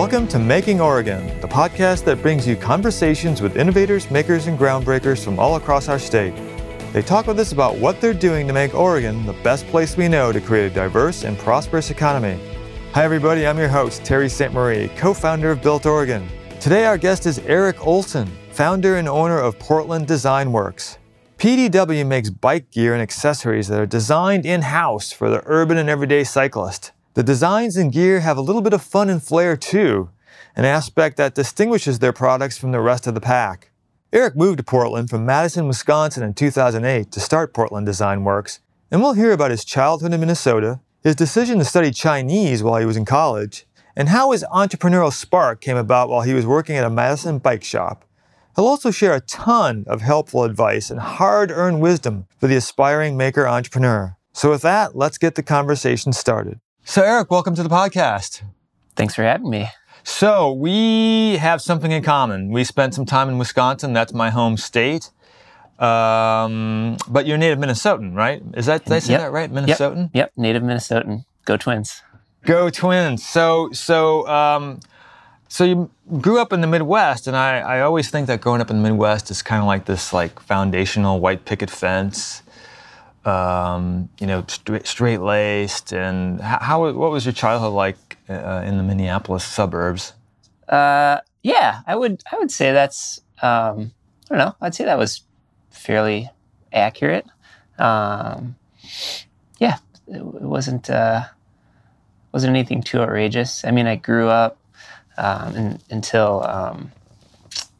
Welcome to Making Oregon, the podcast that brings you conversations with innovators, makers, and groundbreakers from all across our state. They talk with us about what they're doing to make Oregon the best place we know to create a diverse and prosperous economy. Hi, everybody, I'm your host, Terry St. Marie, co founder of Built Oregon. Today, our guest is Erik Olson, founder and owner of Portland Design Works. PDW makes bike gear and accessories that are designed in house for the urban and everyday cyclist. The designs and gear have a little bit of fun and flair too, an aspect that distinguishes their products from the rest of the pack. Erik moved to Portland from Madison, Wisconsin in 2008 to start Portland Design Works, and we'll hear about his childhood in Minnesota, his decision to study Chinese while he was in college, and how his entrepreneurial spark came about while he was working at a Madison bike shop. He'll also share a ton of helpful advice and hard earned wisdom for the aspiring maker entrepreneur. So, with that, let's get the conversation started. So, Erik, welcome to the podcast. Thanks for having me. So, we have something in common. We spent some time in Wisconsin, that's my home state. Um, but you're native Minnesotan, right? Is that, did I say Yep. that right? Minnesotan? Yep, yep, native Minnesotan. Go Twins. Go Twins. So, so, um, so you grew up in the Midwest, and I, I always think that growing up in the Midwest is kind of like this like foundational white picket fence, um, you know, straight, straight laced. And how, how what was your childhood like uh, in the Minneapolis suburbs? Uh, yeah, I would I would say that's um, I don't know. I'd say that was fairly accurate. Um, yeah, it, it wasn't uh, wasn't anything too outrageous. I mean, I grew up um, in, until um,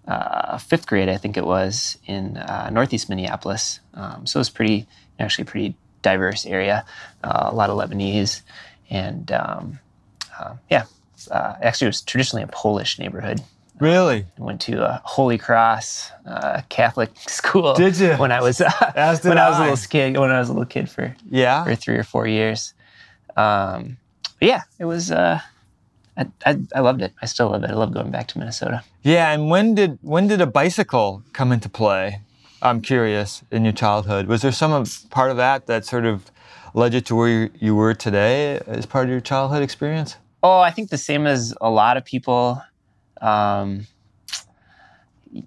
uh, fifth grade, I think it was, in uh, northeast Minneapolis. Um, so it was pretty, actually, pretty diverse area. Uh, a lot of Lebanese, and um, uh, yeah, uh, actually, it was traditionally a Polish neighborhood. Really? I went to a Holy Cross uh, Catholic school. Did you? When I was As when I was a I. little kid. When I was a little kid for Yeah. for three or four years. Um, but yeah, it was. Uh, I, I I loved it. I still love it. I love going back to Minnesota. Yeah. And when did when did a bicycle come into play? I'm curious. In your childhood, was there some of, part of that that sort of led you to where you, were today as part of your childhood experience? Oh, I think the same as a lot of people. Um,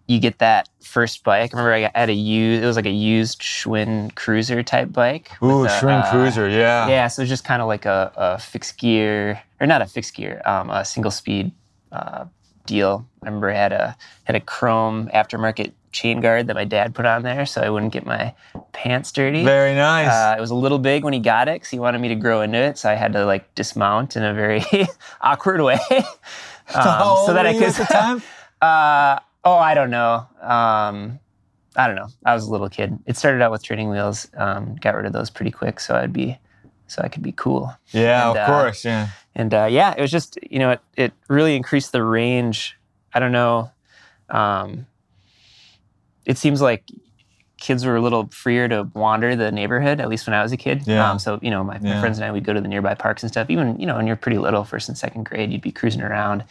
you get that first bike. I remember I had a used. It was like a used Schwinn Cruiser type bike. Ooh, a, Schwinn uh, Cruiser, yeah. Yeah, so it was just kind of like a, a fixed gear, or not a fixed gear, um, a single speed uh, deal. I remember I had a had a chrome aftermarket chain guard that my dad put on there, so I wouldn't get my pants dirty. Very nice. Uh, it was a little big when he got it because he wanted me to grow into it, so I had to like dismount in a very awkward way. Um, so that I could. at the time? uh, oh, I don't know. Um, I don't know. I was a little kid. It started out with training wheels. Um, got rid of those pretty quick, so I'd be, so I could be cool. yeah, and, of uh, course, yeah. And uh, yeah, it was just you know it, it really increased the range. I don't know. Um, it seems like kids were a little freer to wander the neighborhood, at least when I was a kid. Yeah. Um, so you know, my, my friends and I would go to the nearby parks and stuff. Even you know, when you're pretty little, first and second grade, you'd be cruising around.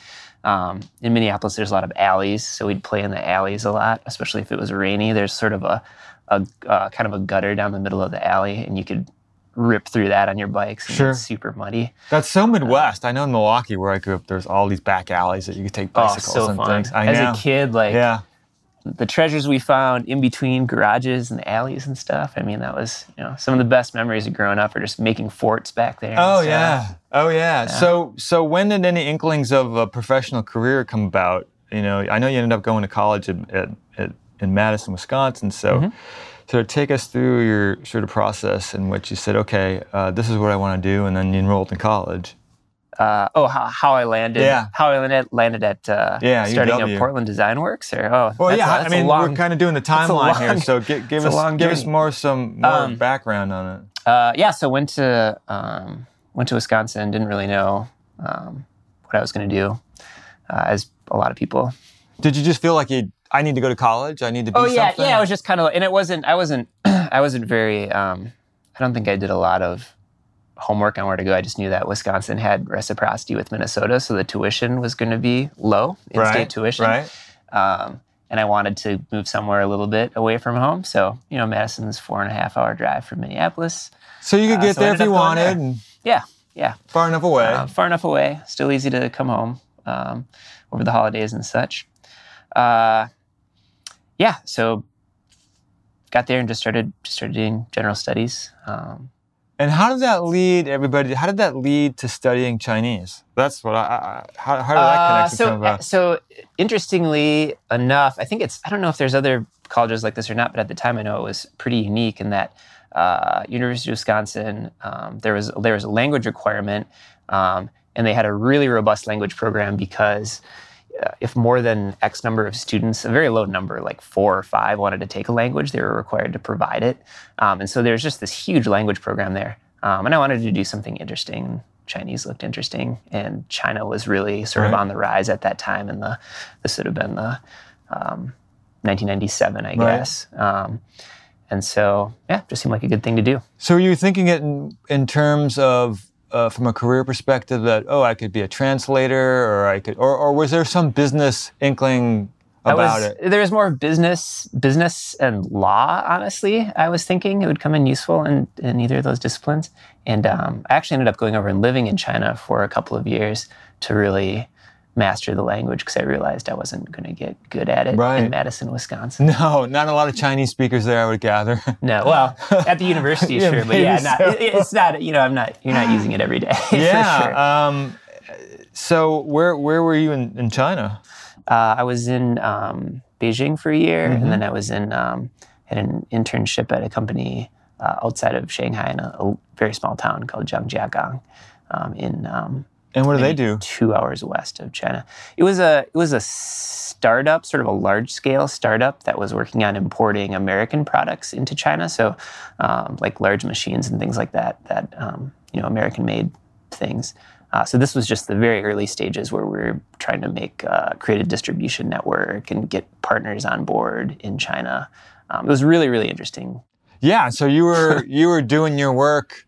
Um, in Minneapolis, there's a lot of alleys, so we'd play in the alleys a lot, especially if it was rainy. There's sort of a, a uh, kind of a gutter down the middle of the alley, and you could rip through that on your bikes. And Sure. It's super muddy. That's so Midwest. I know in Milwaukee, where I grew up, there's all these back alleys that you could take Oh, bicycles so and fun. things. I As know. a kid, like yeah. The treasures we found in between garages and alleys and stuff. I mean, that was you know some of the best memories of growing up are just making forts back there. Oh yeah. Oh yeah. So so when did any inklings of a professional career come about? You know, I know you ended up going to college at, at, at, in Madison, Wisconsin. So Mm-hmm. sort of take us through your sort of process in which you said, okay, uh, this is what I want to do, and then you enrolled in college. Uh, oh, how, how I landed. Yeah. How I landed landed at uh, Yeah, starting at Portland Design Works. Or oh, Well, that's yeah. a- I mean, long- we're kind of doing the timeline here, so give, give us give us more some more Um, background on it. Uh, yeah, so went to um, went to Wisconsin. Didn't really know um, what I was going to do, uh, as a lot of people Did you just feel like you? I need to go to college. I need to be Oh yeah, something. yeah. I was just kind of, and it wasn't. I wasn't. I wasn't very. Um, I don't think I did a lot of homework on where to go. I just knew that Wisconsin had reciprocity with Minnesota, so the tuition was going to be low, in-state right. tuition. Right. Um, and I wanted to move somewhere a little bit away from home. So you know, Madison's four and a half hour drive from Minneapolis. So you could Uh, get so there if you wanted, and Yeah, yeah. far enough away. Uh, far enough away, still easy to come home. um, over the holidays and such. Uh, yeah, so got there and just started just started doing general studies. Um, and how did that lead everybody? How did that lead to studying Chinese? That's what I. I how, how did that uh, connection so, come about? So interestingly enough, I think it's I don't know if there's other colleges like this or not, but at the time I know it was pretty unique in that uh, University of Wisconsin um, there was there was a language requirement, um, and they had a really robust language program because uh, if more than X number of students, a very low number, like four or five, wanted to take a language, they were required to provide it. Um, and so there's just this huge language program there. Um, and I wanted to do something interesting. Chinese looked interesting, and China was really sort right. of on the rise at that time. And the this would have been the um, 1997, I right. guess. Um, and so, yeah, just seemed like a good thing to do. So, are you thinking it in, in terms of uh, from a career perspective that oh I could be a translator or I could or, or was there some business inkling about was, it? There was more business business and law. Honestly, I was thinking it would come in useful in, in either of those disciplines. And um, I actually ended up going over and living in China for a couple of years to really master the language because I realized I wasn't going to get good at it right. in Madison, Wisconsin. No, not a lot of Chinese speakers there, I would gather. no, well, at the university, yeah, sure, but yeah, so. not, it, it's not. You know, I'm not. You're not using it every day. yeah. Sure. Um, so where where were you in, in China? Uh, I was in um, Beijing for a year, mm-hmm. and then I was in um, had an internship at a company uh, outside of Shanghai in a, a, very small town called Zhangjiagang um, in um, and what do they do? Two hours west of China. It was a it was a startup, sort of a large scale startup that was working on importing American products into China. So, um, like large machines and things like that. That um, you know, American made things. Uh, so this was just the very early stages where we are trying to make uh, create a distribution network and get partners on board in China. Um, it was really really interesting. Yeah. So you were you were doing your work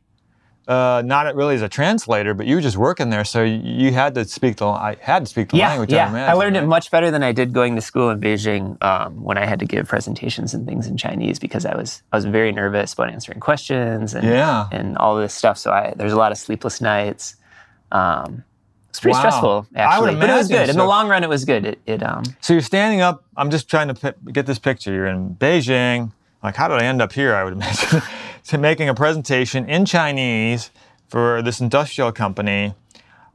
uh, not really as a translator, but you were just working there, so you had to speak the I had to speak the yeah, language. Yeah, I, imagine, I learned right? it much better than I did going to school in Beijing um, when I had to give presentations and things in Chinese because I was I was very nervous about answering questions and yeah. and all this stuff. So I there's a lot of sleepless nights. Um, it's pretty wow. stressful actually, but it was good. So. In the long run, it was good. It, it um, so you're standing up. I'm just trying to p- get this picture. You're in Beijing. Like, how did I end up here? I would imagine. to making a presentation in Chinese for this industrial company.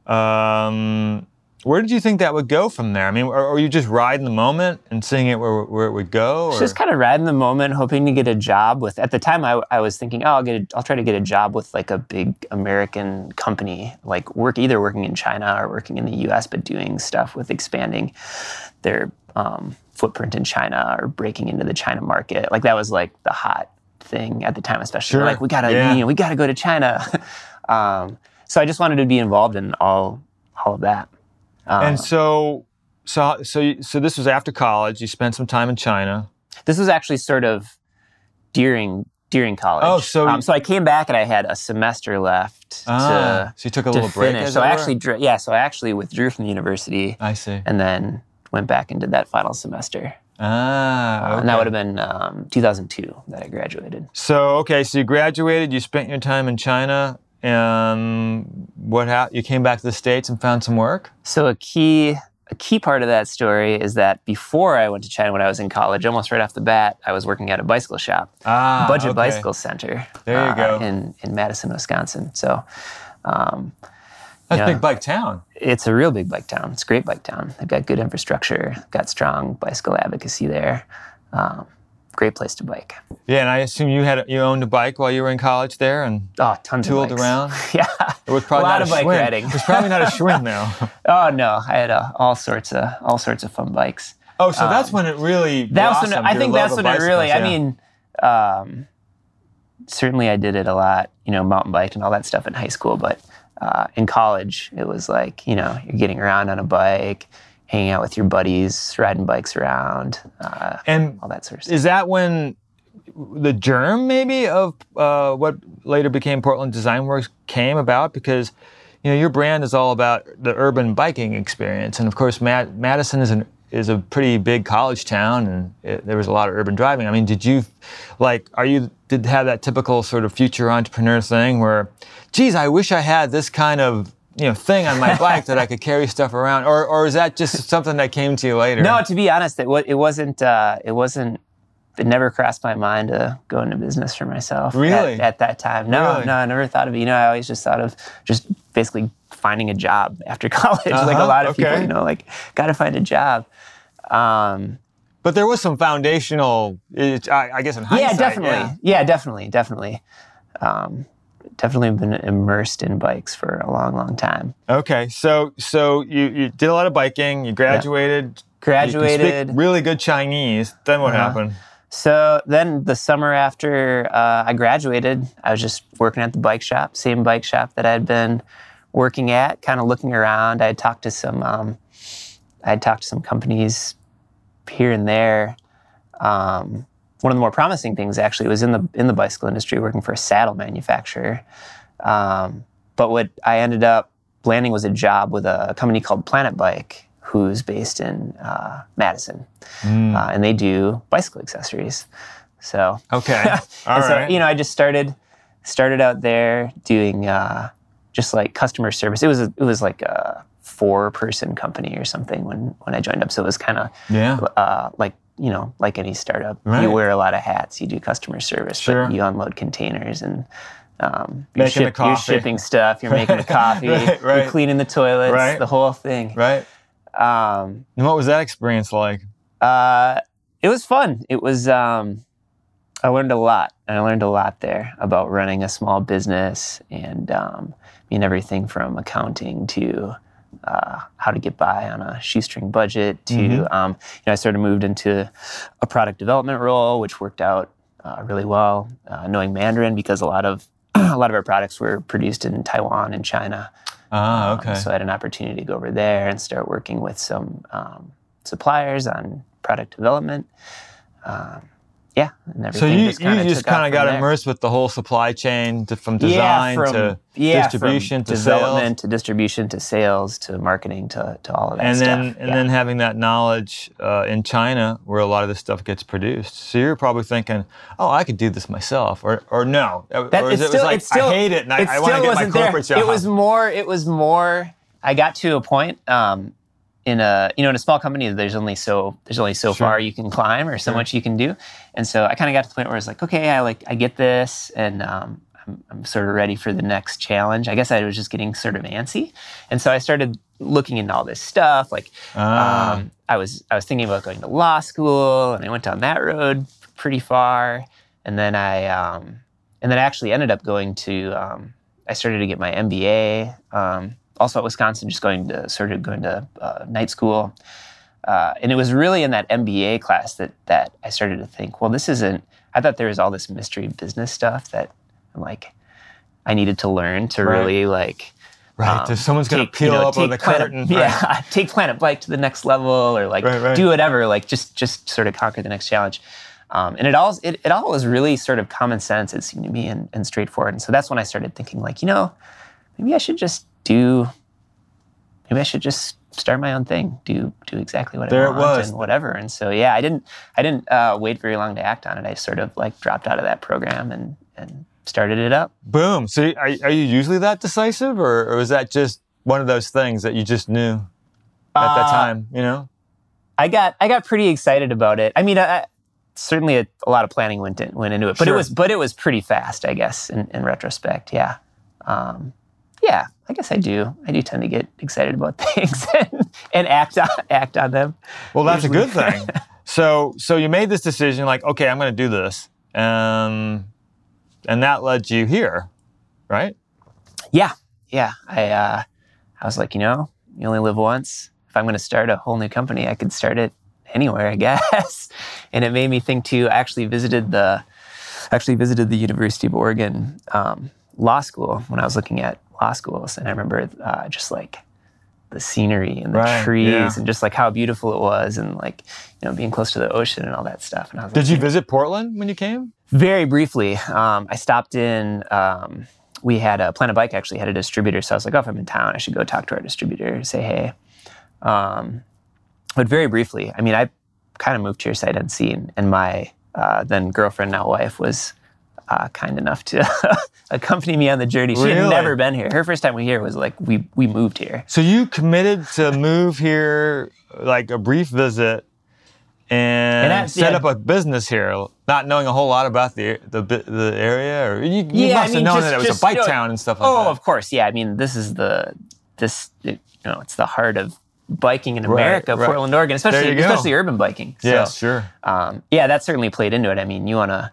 Um, where did you think that would go from there? I mean, are, are you just riding the moment and seeing it where, where it would go? Just kind of riding the moment, hoping to get a job with. At the time, I, I was thinking, oh, I'll get, a, I'll try to get a job with like a big American company, like work either working in China or working in the U.S., but doing stuff with expanding their um, footprint in China or breaking into the China market. Like that was like the hot thing at the time, especially. Sure. Like we gotta, yeah. you know, we gotta go to China. um, so I just wanted to be involved in all all of that. Um, and so, so, so, you, so this was after college. You spent some time in China. This was actually sort of during during college. Oh, so um, so I came back and I had a semester left. Ah, to, so you took a little break. Finish. So I actually, drew, yeah. So I actually withdrew from the university. I see. And then went back and did that final semester. Ah, okay. uh, and that would have been um, 2002 that I graduated. So okay, so you graduated. You spent your time in China. And what happened? You came back to the states and found some work. So a key a key part of that story is that before I went to China when I was in college, almost right off the bat, I was working at a bicycle shop, ah, Budget okay. Bicycle Center. There you uh, go. In in Madison, Wisconsin. So. Um, that's you know, big bike town. It's a real big bike town. It's a great bike town. They've got good infrastructure, got strong bicycle advocacy there. Um, great place to bike. Yeah, and I assume you had you owned a bike while you were in college there, and oh, tons tooled around. yeah, it was probably a lot not of a bike Schwinn. riding. It was probably not a Schwinn though. oh no, I had uh, all sorts of all sorts of fun bikes. Oh, so um, that's when it really. That was when I think that's when it really. Yeah. I mean, um, certainly I did it a lot. You know, mountain bike and all that stuff in high school, but uh, in college, it was like, you know, you're getting around on a bike, hanging out with your buddies, riding bikes around, uh, and all that sort of stuff. Is that when the germ, maybe, of uh, what later became Portland Design Works came about? Because, you know, your brand is all about the urban biking experience. And of course, Mad- Madison is an is a pretty big college town and it, there was a lot of urban driving. I mean, did you like are you did have that typical sort of future entrepreneur thing where geez, I wish I had this kind of you know thing on my bike that I could carry stuff around, or or is that just something that came to you later? No, to be honest, it, it wasn't. Uh, it wasn't. It never crossed my mind to go into business for myself. at- Really? At, that time, no, Really? no, I never thought of it. You know, I always just thought of just basically finding a job after college, like Uh-huh, a lot of people. You know, like got to find a job. Um, But there was some foundational, it, I, I guess, in hindsight. yeah, definitely. yeah. Yeah, definitely, definitely. Um, definitely been immersed in bikes for a long, long time. Okay, so so you, you did a lot of biking. You graduated. you- you speak Graduated. really good Chinese. Then what Uh-huh. happened? So then the summer after uh, I graduated, I was just working at the bike shop, same bike shop that I had been working at, kind of looking around. I had talked to some, um, I had talked to some companies here and there. Um, one of the more promising things actually was in the in the bicycle industry, working for a saddle manufacturer. Um, but what I ended up landing was a job with a company called Planet Bike, who's based in uh, Madison Mm, uh, and they do bicycle accessories. So, okay, all so right. you know, I just started started out there doing uh, just like customer service. It was a, it was like a four person company or something when when I joined up. So it was kind of yeah, uh, like you know like any startup. Right. You wear a lot of hats. You do customer service, Sure. but you unload containers and. Um, you're, the you're shipping stuff. You're making the coffee. Right, right. You're cleaning the toilets. Right. The whole thing. right. Um, And what was that experience like? uh, it was fun. It was. Um, I learned a lot. I learned a lot there about running a small business and um, I mean everything from accounting to uh, how to get by on a shoestring budget to Mhm. um, you know I sort of moved into a product development role, which worked out uh, really well. Uh, knowing Mandarin because a lot of a lot of our products were produced in Taiwan and China. Ah, Um, okay. so I had an opportunity to go over there and start working with some um, suppliers on product development. Um, yeah, and So you just you just kind of got immersed with the whole supply chain to, from Yeah, design from- to yeah, from distribution to development sales. to distribution to sales to marketing to, to all of that and stuff. then and yeah. then having that knowledge uh, in China where a lot of this stuff gets produced. So you're probably thinking, oh, I could do this myself, or or no, That- or it was still- like still- I hate it and I, I want to get my wasn't there. corporate job. It was more. It was more. I got to a point um, in a you know in a small company. There's only so there's only so Sure. far you can climb or so Sure. much you can do, and so I kind of got to the point where I was like, okay, I like I get this, and um, I'm, I'm sort of ready for the next challenge. I guess I was just getting sort of antsy, and so I started looking into all this stuff. Like Ah. um, I was I was thinking about going to law school, and I went down that road pretty far, and then I um, and then I actually ended up going to um, I started to get my MBA um, also at Wisconsin, just going to sort of going to uh, night school, uh, and it was really in that MBA class that that I started to think, well, this isn't. I thought there was all this mystery business stuff that I'm like I needed to learn to Right. really like right. um, so someone's gonna take, peel you know, up on the Planet- curtain. Yeah, take Planet Bike to the next level, or like Right, right. do whatever, like just just sort of conquer the next challenge. Um, and it all it, it all was really sort of common sense. It seemed to me and, and straightforward. And so that's when I started thinking, like, you know, maybe I should just do. Maybe I should just start my own thing. Do do exactly what There I it want was. and whatever. And so yeah, I didn't I didn't uh, wait very long to act on it. I sort of like dropped out of that program and and started it up. Boom. So are, are you usually that decisive, or, or was that just one of those things that you just knew at that Uh, time? You know. I got I got pretty excited about it. I mean, I- certainly a, a lot of planning went in, went into it, but Sure. it was but it was pretty fast, I guess, in, in retrospect. Yeah, um, yeah. I guess I do. I do tend to get excited about things and, and act on act on them. Well, that's a good thing. so, so you made this decision, like, okay, I'm going to do this, um, and that led you here, right? Yeah, yeah. I uh, I was like, you know, you only live once. If I'm going to start a whole new company, I could start it anywhere, I guess. and it made me think too. I actually visited the actually visited the University of Oregon um, law school when I was looking at law schools, and I remember uh, just like the scenery and the Right, trees yeah. and just like how beautiful it was, and like you know being close to the ocean and all that stuff. And I was like, Did you visit Portland when you came? very briefly, um, I stopped in. Um, we had a Planet Bike actually had a distributor, so I was like, "Oh, if I'm in town, I should go talk to our distributor, say hey." Um, but very briefly, I mean, I kind of moved here sight unseen, and my uh, then girlfriend, now wife, was uh, kind enough to accompany me on the journey. She had never been here. Her first time we here was like we we moved here. So you committed to move here, like a brief visit, and, And set yeah. up a business here, not knowing a whole lot about the the the area, or you, you Yeah, I must mean, have known just- that it was just, a bike you know, town and stuff like Oh, that. Oh, of course, yeah. I mean, this is the this it, you know it's the heart of biking in America, right. Portland, Oregon, especially especially urban biking. So, sure. um, yeah, that certainly played into it. I mean, you wanna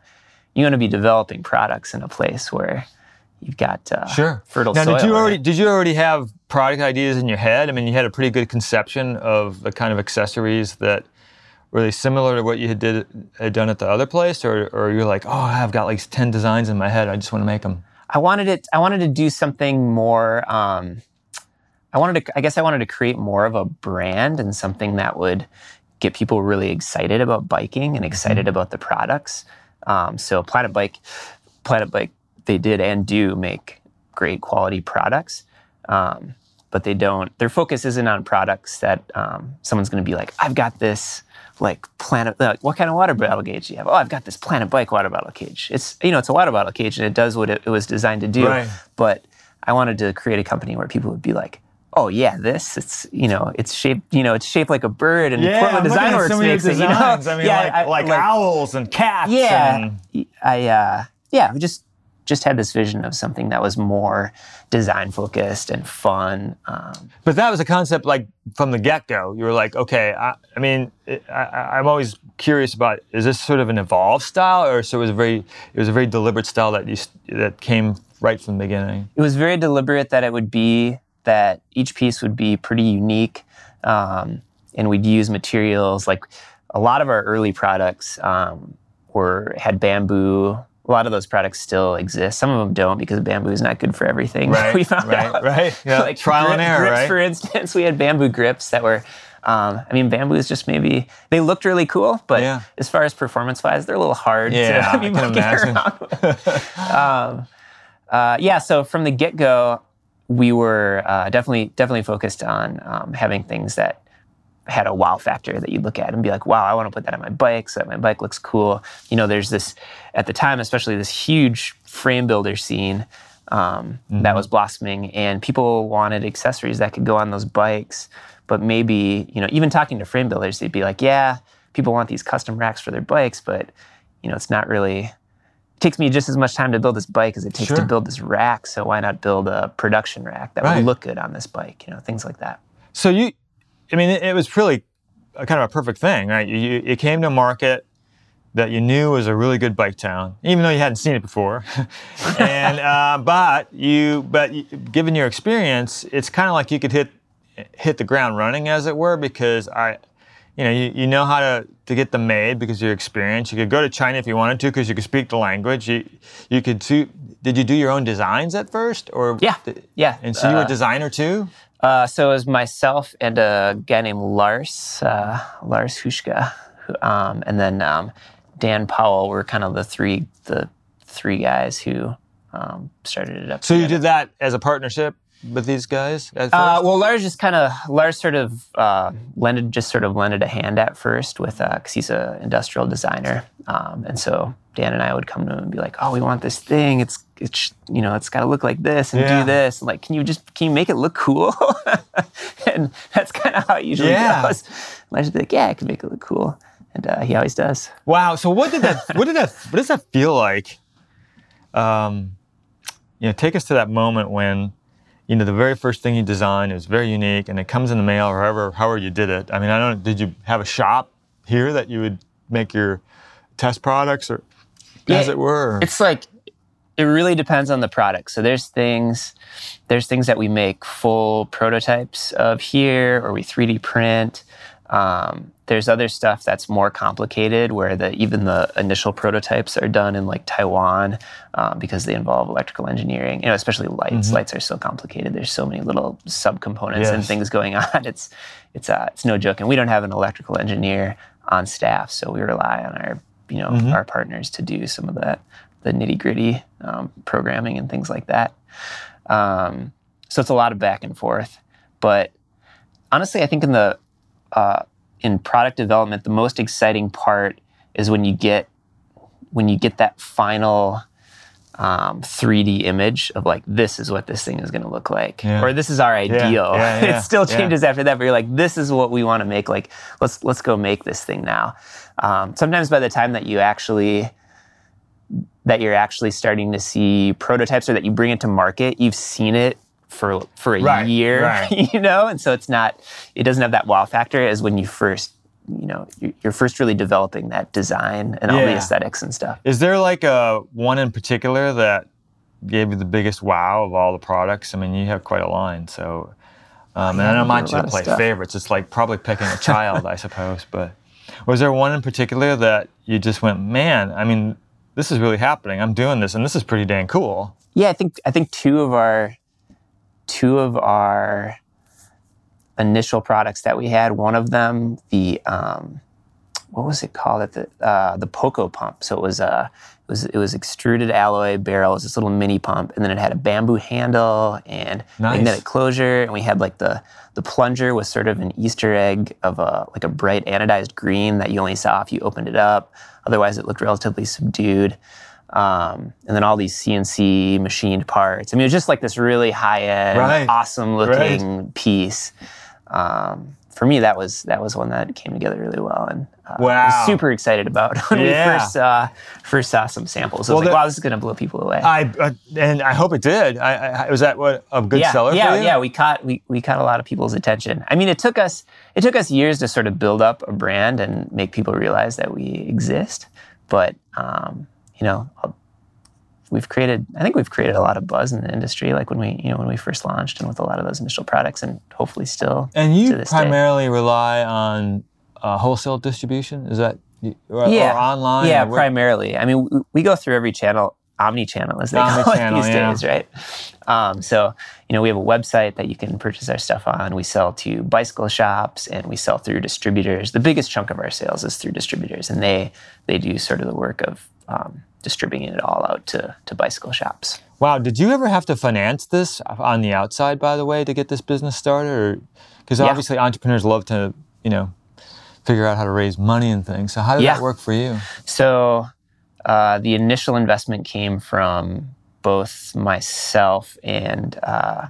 you wanna be developing products in a place where you've got uh, Sure. fertile now, soil. did you right? already did you already have product ideas in your head? I mean, you had a pretty good conception of the kind of accessories that were they similar to what you had did had done at the other place, or or you're like, oh, I've got like ten designs in my head, I just want to make them. I wanted it. I wanted to do something more. Um, I wanted to. I guess I wanted to create more of a brand and something that would get people really excited about biking and excited Mm-hmm. about the products. Um, so Planet Bike, Planet Bike, they did and do make great quality products. Um, but they don't. Their focus isn't on products that um, someone's going to be like, "I've got this like Planet. Like, what kind of water bottle cage do you have? Oh, I've got this Planet Bike water bottle cage. It's you know, it's a water bottle cage, and it does what it, it was designed to do. Right. But I wanted to create a company where people would be like, "Oh yeah, this. It's you know, it's shaped. You know, it's shaped like a bird." And Portland Design Works makes it. You know, I mean, Yeah, like, I- like, owls and cats. yeah, and- I uh, yeah, we just just had this vision of something that was more design focused and fun. Um, But that was a concept like from the get go. You were like, okay, I, I mean, it, I, I- I'm always curious about is this sort of an evolved style, or so it was a very it was a very deliberate style that you that came right from the beginning. it was very deliberate that it would be that each piece would be pretty unique, um, and we'd use materials like a lot of our early products um, were had bamboo. A lot of those products still exist. Some of them don't because bamboo is not good for everything. Right, we found right, out. right. Yeah, trial and error, grips, right? For instance, we had bamboo grips that were. Um, I mean, bamboo is just maybe they looked really cool, but Yeah. as far as performance wise, they're a little hard. Yeah, to I be can monkeying imagine. around with. um, uh, yeah, so from the get go, we were uh, definitely definitely focused on um, having things that had a wow factor that you'd look at and be like, wow, I want to put that on my bike so that my bike looks cool. You know, there's this at the time, especially this huge frame builder scene um, that was blossoming, and people wanted accessories that could go on those bikes. But maybe, you know, even talking to frame builders, they'd be like, yeah, people want these custom racks for their bikes, but you know, it's not really takes me just as much time to build this bike as it takes Sure. to build this rack. So why not build a production rack that Right. would look good on this bike? You know, things like that. So you, I mean, it, it was really a kind of a perfect thing, right? You, you, you came to a market that you knew was a really good bike town, even though you hadn't seen it before. and uh, but you, but you, given your experience, it's kind of like you could hit hit the ground running, as it were, because I. You know, you, you know how to, to get them made because your experience. You could go to China if you wanted to because you could speak the language. You you could do. Did you do your own designs at first, or Yeah, yeah. And so you were a Uh, designer too. Uh, so it was myself and a guy named Lars, uh, Lars Hushka, um, and then um, Dan Powell were kind of the three the three guys who um, started it up. So you did that as a partnership with these guys? Uh, well, Lars just kind of Lars sort of uh, lended just sort of lended a hand at first with because he's an industrial designer, um, and so Dan and I would come to him and be like, "Oh, we want this thing. It's it's you know it's got to look like this and Yeah. do this. And like, can you just can you make it look cool?" and that's kind of how it usually Yeah. goes. Lars would be like, "Yeah, I can make it look cool," and uh, he always does. wow. So what did that? what did that? What does that feel like? Um, you know, take us to that moment when, you know, the very first thing you designed is very unique, and it comes in the mail, or however, however you did it. I mean, I don't. Did you have a shop here that you would make your test products, or as it were? It's like it really depends on the product. So there's things there's things that we make full prototypes of here, or we 3D print. Um, there's other stuff that's more complicated, where the even the initial prototypes are done in like Taiwan um, because they involve electrical engineering. You know, especially lights. Lights are so complicated. There's so many little subcomponents and things going on. It's it's uh, it's no joke. And we don't have an electrical engineer on staff, so we rely on our you know our partners to do some of that the nitty gritty um, programming and things like that. Um, so it's a lot of back and forth. But honestly, I think in the uh, in product development, the most exciting part is when you get when you get that final um, 3D image of like this is what this thing is going to look like, Yeah. or this is our ideal. yeah, yeah, it still changes after that, but you're like, this is what we want to make. Like, let's let's go make this thing now. Um, sometimes by the time that you actually that you're actually starting to see prototypes or that you bring it to market, you've seen it for for a Right, year, right. you know, and so it's not it doesn't have that wow factor as when you first you know you're first really developing that design and all the aesthetics and stuff. Is there like a one in particular that gave you the biggest wow of all the products? I mean, you have quite a line, so. Um, and I don't mind you to play favorites. It's like probably picking a child, I suppose. But was there one in particular that you just went, man? I mean, this is really happening. I'm doing this, and this is pretty dang cool. Yeah, I think I think two of our two of our initial products that we had. One of them, the um, what was it called? At the uh, the Poco pump. So it was a it was it was extruded alloy barrel. It was this little mini pump, and then it had a bamboo handle and Nice. magnetic closure. And we had like the the plunger was sort of an Easter egg of a like a bright anodized green that you only saw if you opened it up. Otherwise, it looked relatively subdued. Um, and then all these CNC machined parts. I mean, it was just like this really high end, Right. awesome looking piece. Um, for me, that was that was one that came together really well, and uh, I Wow. was super excited about when Yeah. we first uh, first saw some samples. I was Well, like, wow, this is going to blow people away. I uh, and I hope it did. I, I, was that what a good yeah, seller yeah, for you? yeah. We caught we, we caught a lot of people's attention. I mean, it took us it took us years to sort of build up a brand and make people realize that we exist. But um, you know, we've created. I think we've created a lot of buzz in the industry. Like when we you know when we first launched and with a lot of those initial products, and hopefully still. And you this day. primarily rely on uh, wholesale distribution. Is that or, Yeah. or online? yeah, primarily. I mean, we, we go through every channel, omni-channel as they call it these yeah. days, right? Um, so, you know, we have a website that you can purchase our stuff on. We sell to bicycle shops and we sell through distributors. The biggest chunk of our sales is through distributors, and they they do sort of the work of um, distributing it all out to to bicycle shops. Wow. Did you ever have to finance this on the outside, by the way, to get this business started? Because Yeah. obviously entrepreneurs love to, you know, figure out how to raise money and things. So how did Yeah. that work for you? So uh, the initial investment came from both myself and uh,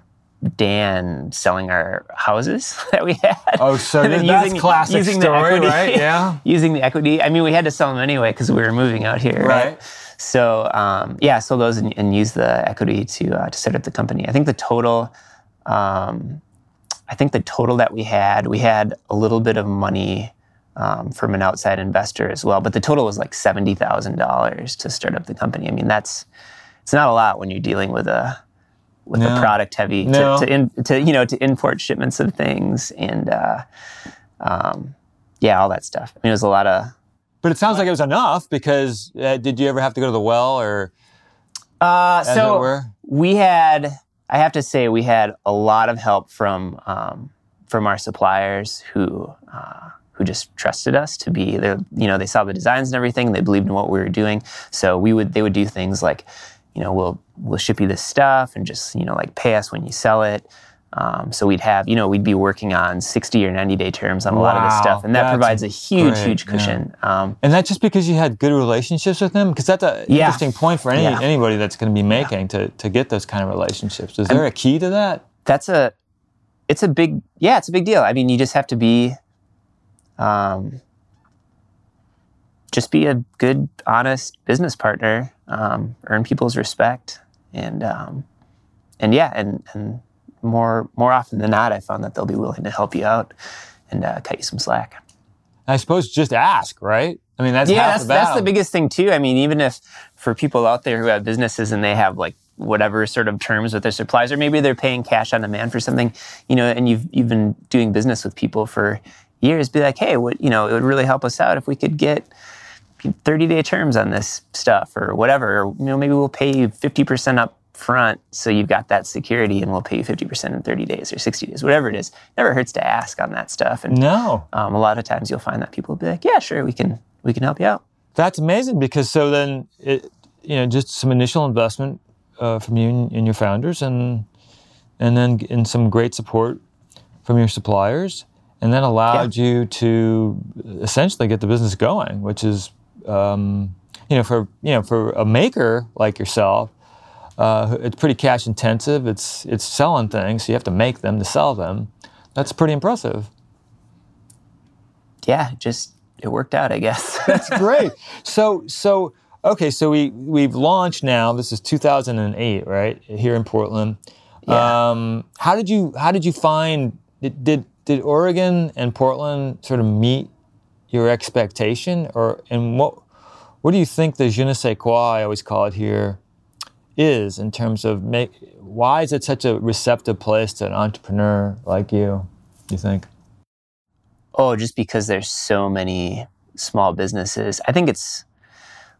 Dan selling our houses that we had. Oh, so And then that's using- classic using the story, equity- right? Yeah. using the equity. I mean, we had to sell them anyway because we were moving out here. Right. So um, yeah, sold those and, and used the equity to uh, to set up the company. I think the total, um, I think the total that we had, we had a little bit of money um, from an outside investor as well, but the total was like seventy thousand dollars to start up the company. I mean, that's it's not a lot when you're dealing with a with No. a product heavy No. to, to, in, to you know to import shipments of things and uh, um, yeah, all that stuff. I mean, it was a lot of But it sounds like it was enough because uh, did you ever have to go to the well or Uh, as it so were? we had, I have to say, we had a lot of help from um, from our suppliers who uh, who just trusted us to be there. You know, they saw the designs and everything. They believed in what we were doing. So we would they would do things like, you know, we'll we'll ship you this stuff and just you know like pay us when you sell it. Um, so we'd have, you know, we'd be working on 60 or 90 day terms on a lot of this stuff, and that provides a huge, great, huge yeah. cushion. Um, And that's just because you had good relationships with them? Because that's an Yeah. interesting point for any, Yeah. anybody that's going to be making to, to get those kind of relationships. Is there a key to that? that's a it's a big yeah it's a big deal i mean you just have to be um, just be a good honest business partner um, earn people's respect and um, and yeah and and more more often than not i found that they'll be willing to help you out and uh, cut you some slack I suppose just ask, right? I mean, that's yeah, that's, the that's the biggest thing too. I mean, even if for people out there who have businesses and they have like whatever sort of terms with their suppliers, or maybe they're paying cash on demand for something, you know, and you've you've been doing business with people for years, be like, hey, what you know, it would really help us out if we could get 30 day terms on this stuff or whatever. Or, you know, maybe we'll pay you 50% up front so you've got that security and we'll pay you 50% in 30 days or 60 days, whatever it is. Never hurts to ask on that stuff. And No. um, a lot of times you'll find that people will be like, yeah, sure, we can we can help you out. That's amazing because so then, it, you know, just some initial investment uh, from you and, and your founders and and then in some great support from your suppliers and then allowed you to essentially get the business going, which is, um, you know, for, you know, for a maker like yourself, Uh, it's pretty cash intensive. It's it's selling things, so you have to make them to sell them. That's pretty impressive. Yeah, just it worked out, I guess. That's great. So so okay, so we we've launched now. This is 2008, right? Here in Portland. Yeah. Um, how did you how did you find did, did did Oregon and Portland sort of meet your expectation, or and what what do you think the je ne sais quoi I always call it here is in terms of make why is it such a receptive place to an entrepreneur like you? You think? Oh, just because there's so many small businesses. I think it's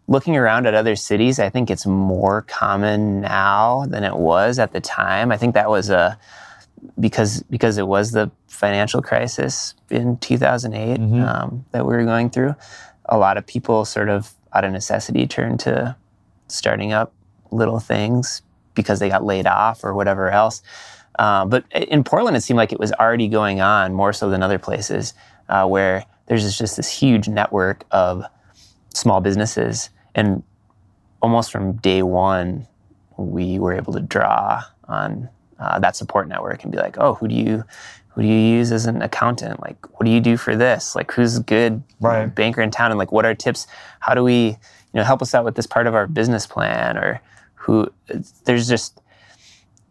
looking around at other cities, I think it's more common now than it was at the time. I think that was a because because it was the financial crisis in 2008 Mhm. um, that we were going through. A lot of people sort of out of necessity turned to starting up little things because they got laid off or whatever else. Uh, but in Portland, it seemed like it was already going on more so than other places, uh, where there's just this huge network of small businesses, and almost from day one, we were able to draw on uh, that support network and be like, oh, who do you who do you use as an accountant? Like, what do you do for this? Like, who's a good Right. banker in town? And like, what are tips? How do we, you know, help us out with this part of our business plan? Or who? There's just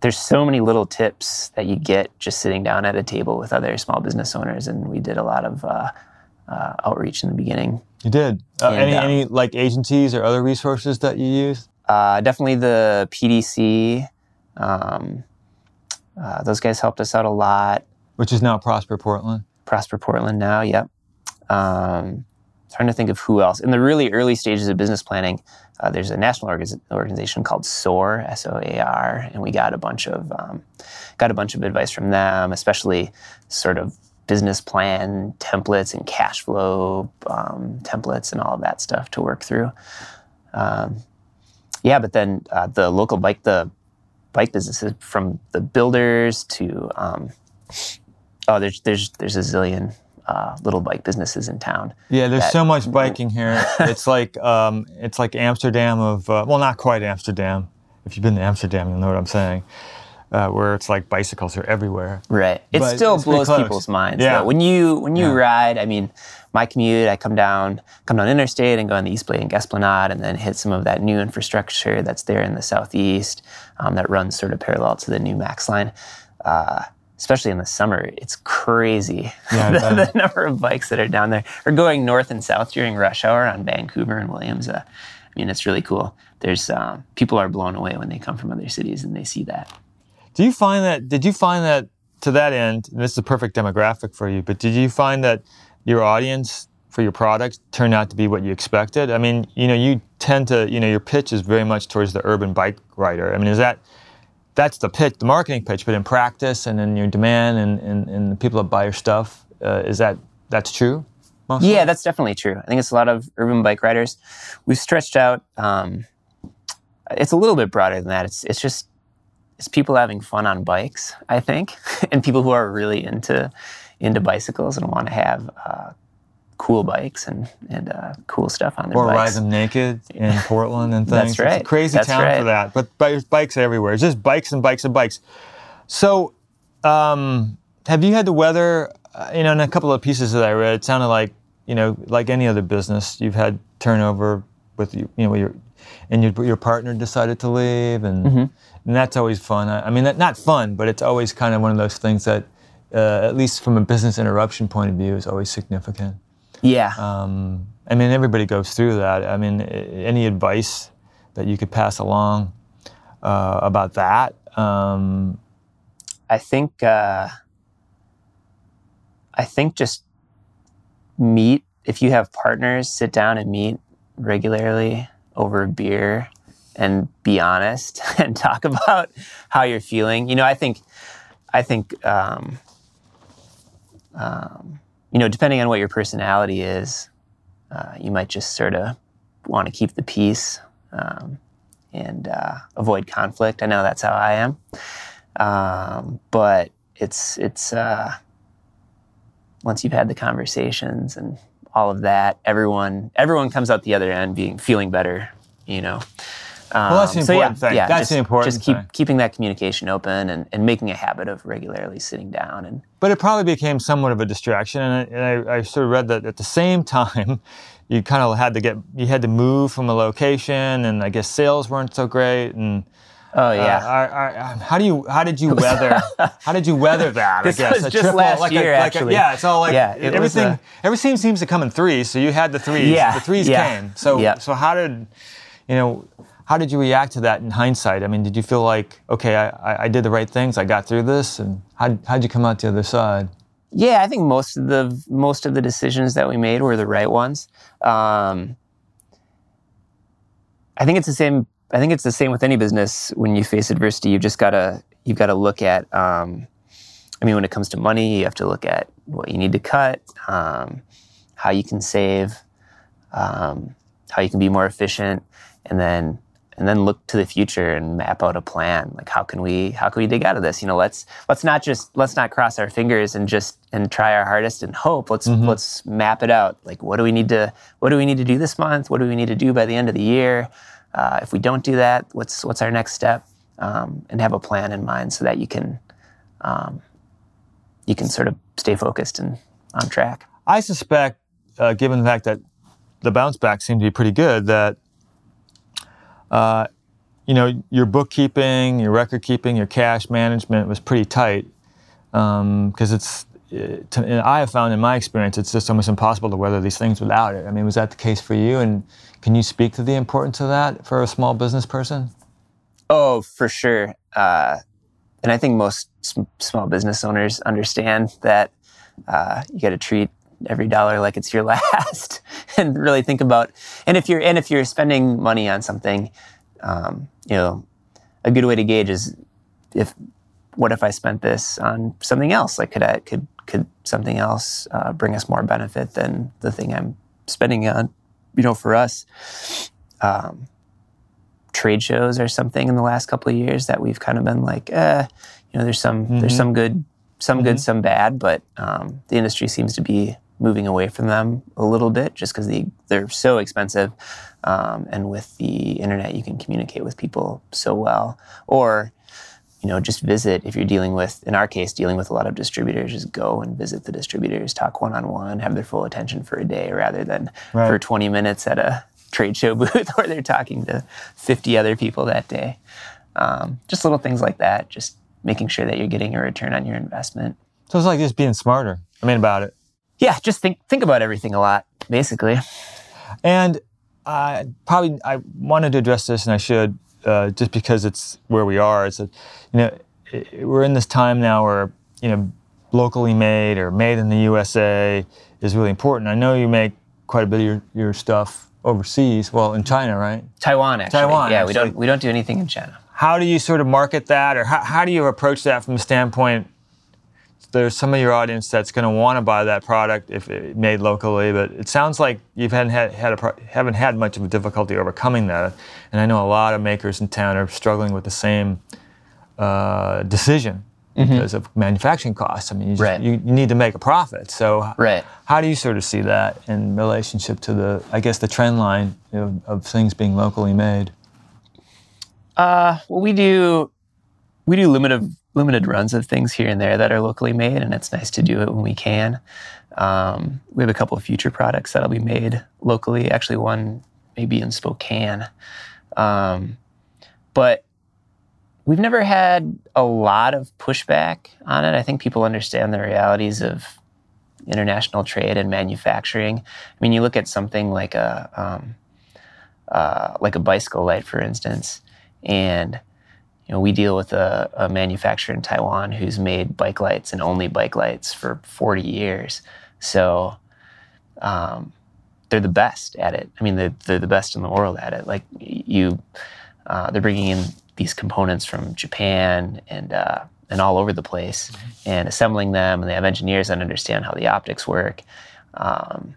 there's so many little tips that you get just sitting down at a table with other small business owners, and we did a lot of uh, uh, outreach in the beginning. You did. Uh, And, any um, any like agencies or other resources that you use? Uh, definitely the PDC. Um, uh, those guys helped us out a lot. Which is now Prosper Portland. Prosper Portland now, yep. Um, trying to think of who else. In the really early stages of business planning, uh, there's a national orga- organization called SOAR, S-O-A-R, and we got a bunch of um, got a bunch of advice from them, especially sort of business plan templates and cash flow um, templates and all of that stuff to work through. Um, yeah, but then uh, the local bike the bike businesses from the builders to um, oh there's there's there's a zillion uh, little bike businesses in town. Yeah, there's that- so much biking here. it's like um, it's like Amsterdam of uh, well, not quite Amsterdam. If you've been to Amsterdam, you'll know what I'm saying. Uh, where it's like bicycles are everywhere. Right. It But still blows people's minds. Yeah. though. When you when you Yeah. ride, I mean, my commute, I come down come down Interstate and go on the East Blade and Esplanade, and then hit some of that new infrastructure that's there in the southeast um, that runs sort of parallel to the new Max line. Uh, especially in the summer, it's crazy Yeah, the, the number of bikes that are down there or going north and south during rush hour on Vancouver and Williams. Uh, I mean, it's really cool. There's um, people are blown away when they come from other cities and they see that. Do you find that? Did you find that to that end? This is a perfect demographic for you. But did you find that your audience for your product turned out to be what you expected? I mean, you know, you tend to, you know, your pitch is very much towards the urban bike rider. I mean, is that that's the pitch, the marketing pitch, but in practice and in your demand and, and, and the people that buy your stuff, uh, is that that's true? Mostly? Yeah, that's definitely true. I think it's a lot of urban bike riders. We've stretched out. Um, it's a little bit broader than that. It's it's just it's people having fun on bikes. I think, and people who are really into into bicycles and want to have uh, cool bikes and and uh, cool stuff on their or ride them naked in Portland and That's things. It's a right. crazy That's town right. for that. But there's bikes everywhere. It's just bikes and bikes and bikes. So, um, have you had the weather? Uh, you know, in a couple of pieces that I read, it sounded like you know, like any other business, you've had turnover with you, you know, your and your your partner decided to leave, and Mm-hmm. and that's always fun. I, I mean, that, not fun, but it's always kind of one of those things that, uh, at least from a business interruption point of view, is always significant. yeah, Um, I mean, everybody goes through that. I mean, any advice that you could pass along uh, about that? Um, I think uh, I think just meet if you have partners, sit down and meet regularly over a beer and be honest and talk about how you're feeling. You know, I think I think um, um, you know, depending on what your personality is, uh, you might just sort of want to keep the peace um, and uh, avoid conflict. I know that's how I am um, but it's it's uh, once you've had the conversations and all of that, everyone everyone comes out the other end being feeling better, you know. Um, Well, that's the so yeah, important thing. Yeah, That's just, the important Just keep thing. keeping that communication open and, and making a habit of regularly sitting down and But it probably became somewhat of a distraction, and I, and I, I sort of read that at the same time, you kind of had to get you had to move from a location, and I guess sales weren't so great, and oh uh, yeah. I- how do you how did you weather how did you weather that? This I guess was A just last like year, a, like actually. A, yeah, it's all like Yeah, it everything. uh, everything seems to come in threes, so you had the threes. Yeah, the threes yeah, came. So yeah. so how did you know? How did you react to that in hindsight? I mean, did you feel like, okay, I, I- I did the right things, I got through this, and how how'd you come out the other side? Yeah, I think most of the most of the decisions that we made were the right ones. Um, I think it's the same. I think it's the same with any business. When you face adversity, you've just gotta you've got to look at. Um, I mean, when it comes to money, you have to look at what you need to cut, um, how you can save, um, how you can be more efficient, and then and then look to the future and map out a plan. Like how can we how can we dig out of this? You know, let's let's not just let's not cross our fingers and just and try our hardest and hope. Let's let's map it out. Like what do we need to what do we need to do this month? What do we need to do by the end of the year? Uh, if we don't do that, what's what's our next step? Um, and have a plan in mind so that you can um, you can sort of stay focused and on track. I suspect, uh, given the fact that the bounce back seemed to be pretty good, that uh, you know your bookkeeping, your record keeping, your cash management was pretty tight because it's. Uh, To, I have found in my experience, it's just almost impossible to weather these things without it. I mean, was that the case for you? And can you speak to the importance of that for a small business person? Oh, for sure. Uh, and I think most sm- small business owners understand that uh, you got to treat every dollar like it's your last, and really think about. And if you're and if you're spending money on something, um, you know, a good way to gauge is if what if I spent this on something else? Like, could I could could something else uh, bring us more benefit than the thing I'm spending on? You know, for us. Um, trade shows or something in the last couple of years that we've kind of been like, eh, you know, there's some there's some good, some good, some bad, but um, the industry seems to be moving away from them a little bit just because the, they're so expensive, um, and with the internet you can communicate with people so well, or you know, just visit if you're dealing with, in our case, dealing with a lot of distributors, just go and visit the distributors, talk one on one, have their full attention for a day rather than Right. for 20 minutes at a trade show booth where they're talking to 50 other people that day. Um, just little things like that, just making sure that you're getting a return on your investment. So it's like just being smarter. I mean, about it. Yeah, just think think about everything a lot, basically. And uh, probably I wanted to address this, and I should, uh, just because it's where we are. It's that you know we're in this time now where you know locally made or made in the USA is really important. I know you make quite a bit of your, your stuff overseas. Well, in China, right? Taiwan, actually. Taiwan, Yeah, we don't we don't do anything in China. How do you sort of market that, or how, how do you approach that from the standpoint? There's some of your audience that's going to want to buy that product if it made locally, but it sounds like you haven't had, had a, pro- haven't had much of a difficulty overcoming that. And I know a lot of makers in town are struggling with the same uh, decision because of manufacturing costs. I mean, you, just- Right. you, you need to make a profit. So, Right. how do you sort of see that in relationship to the, I guess, the trend line of, of things being locally made? Uh, well, we do we do limited limited runs of things here and there that are locally made, and it's nice to do it when we can. Um, we have a couple of future products that'll be made locally. Actually, one maybe in Spokane, um, but we've never had a lot of pushback on it. I think people understand the realities of international trade and manufacturing. I mean, you look at something like a um, uh, like a bicycle light, for instance, and you know we deal with a, a manufacturer in Taiwan who's made bike lights and only bike lights for 40 years. So um, they're the best at it. I mean, they're, they're the best in the world at it. Like you, uh, they're bringing in these components from Japan and uh, and all over the place and assembling them, and they have engineers that understand how the optics work. Um,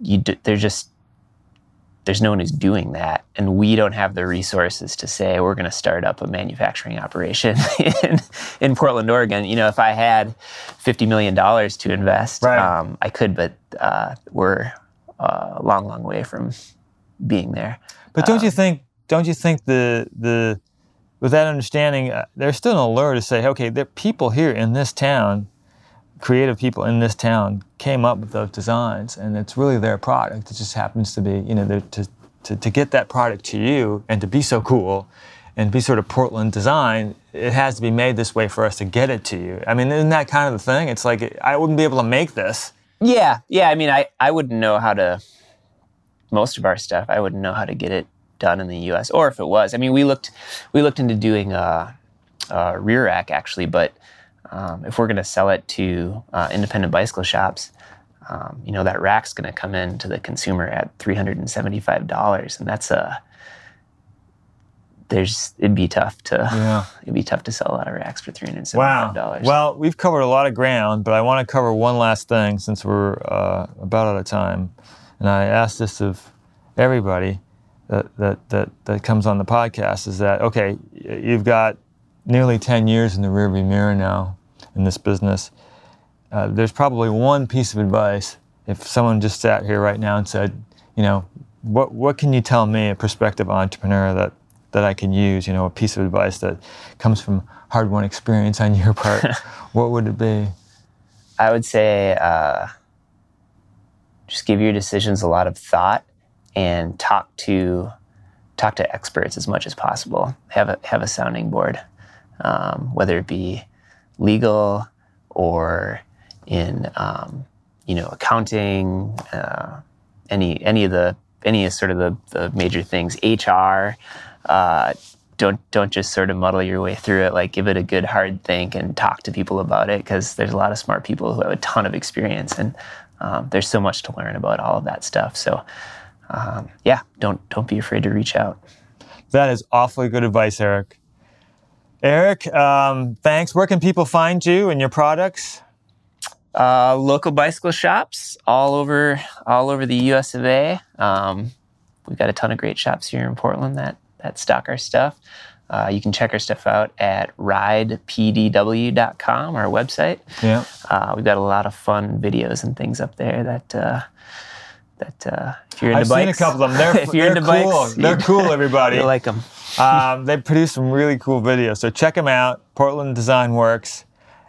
you, d- they're just there's no one who's doing that and we don't have the resources to say we're going to start up a manufacturing operation in, in portland oregon you know if i had 50 million dollars to invest Right. um, i could but uh, we're uh, a long long way from being there But don't you think don't you think the the with that understanding, uh, there's still an allure to say, okay, there are people here in this town, creative people in this town, came up with those designs, and it's really their product. It just happens to be, you know, to, to to get that product to you and to be so cool, and be sort of Portland design, it has to be made this way for us to get it to you. I mean, isn't that kind of the thing? It's like I wouldn't be able to make this. Yeah, yeah. I mean, I I wouldn't know how to most of our stuff. I wouldn't know how to get it done in the U.S. or if it was. I mean, we looked we looked into doing a, a rear rack actually, but um, if we're going to sell it to uh, independent bicycle shops, um, you know that rack's going to come in to the consumer at three hundred and seventy five dollars, and that's a there's it'd be tough to yeah. it'd be tough to sell a lot of racks for three hundred seventy five dollars. Wow. Well, we've covered a lot of ground, but I want to cover one last thing since we're uh, about out of time, and I asked this of everybody that, that, that, that comes on the podcast is that, okay, you've got nearly 10 years in the rearview mirror now in this business. Uh, there's probably one piece of advice if someone just sat here right now and said, you know, what, what can you tell me, a prospective entrepreneur, that, that I can use, you know, a piece of advice that comes from hard won experience on your part? what would it be? I would say uh, just give your decisions a lot of thought and talk to talk to experts as much as possible. Have a have a sounding board, um, whether it be legal or in um, you know accounting, uh, any any of the any of sort of the, the major things, HR. Uh, don't don't just sort of muddle your way through it. Like give it a good hard think and talk to people about it because there's a lot of smart people who have a ton of experience and um, there's so much to learn about all of that stuff. So um, yeah, don't don't be afraid to reach out. That is awfully good advice, Erik. Erik, um, thanks. Where can people find you and your products? Uh, local bicycle shops all over all over the U.S. of A. Um, we've got a ton of great shops here in Portland that that stock our stuff. Uh, you can check our stuff out at ridepdw.com, our website. Yeah, uh, we've got a lot of fun videos and things up there that uh, that uh, if you're into I've bikes, seen a couple of them. They're, if you're into cool. bikes, they're cool. Everybody, you like them. Um, they produce some really cool videos, so check them out. Portland Design Works.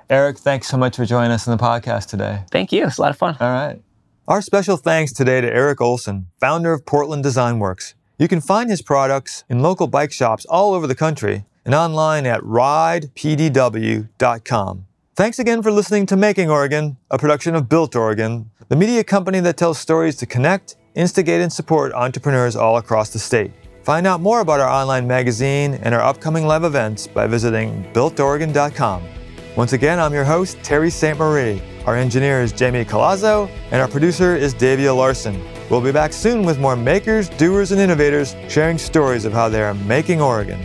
Erik, thanks so much for joining us in the podcast today. Thank you. It's a lot of fun. All right. Our special thanks today to Erik Olson, founder of Portland Design Works. You can find his products in local bike shops all over the country and online at ridepdw.com. Thanks again for listening to Making Oregon, a production of Built Oregon, the media company that tells stories to connect, instigate, and support entrepreneurs all across the state. Find out more about our online magazine and our upcoming live events by visiting builtoregon.com. Once again, I'm your host, Terry St. Marie. Our engineer is Jamie Colazzo, and our producer is Davia Larson. We'll be back soon with more makers, doers, and innovators sharing stories of how they are making Oregon.